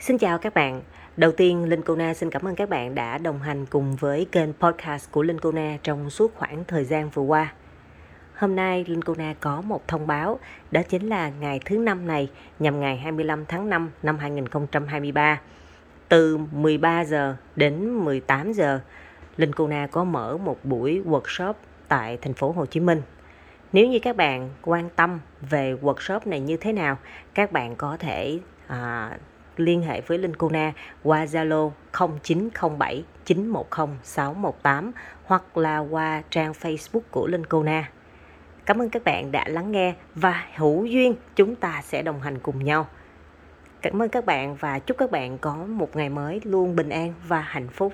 Xin chào các bạn. Đầu tiên, Linh Cô na xin cảm ơn các bạn đã đồng hành cùng với kênh podcast của Linh Cô na trong suốt khoảng thời gian vừa qua. Hôm nay, Linh Cô na có một thông báo, đó chính là ngày thứ năm này, nhằm ngày 25 tháng 5 năm 2023. Từ 13 giờ đến 18 giờ, Linh Cô na có mở một buổi workshop tại thành phố Hồ Chí Minh. Nếu như các bạn quan tâm về workshop này như thế nào, các bạn có thể à, liên hệ với Linh Cô Na qua Zalo 0907 910 618 hoặc là qua trang Facebook của Linh Cô Na. Cảm ơn các bạn đã lắng nghe và hữu duyên chúng ta sẽ đồng hành cùng nhau. Cảm ơn các bạn và chúc các bạn có một ngày mới luôn bình an và hạnh phúc.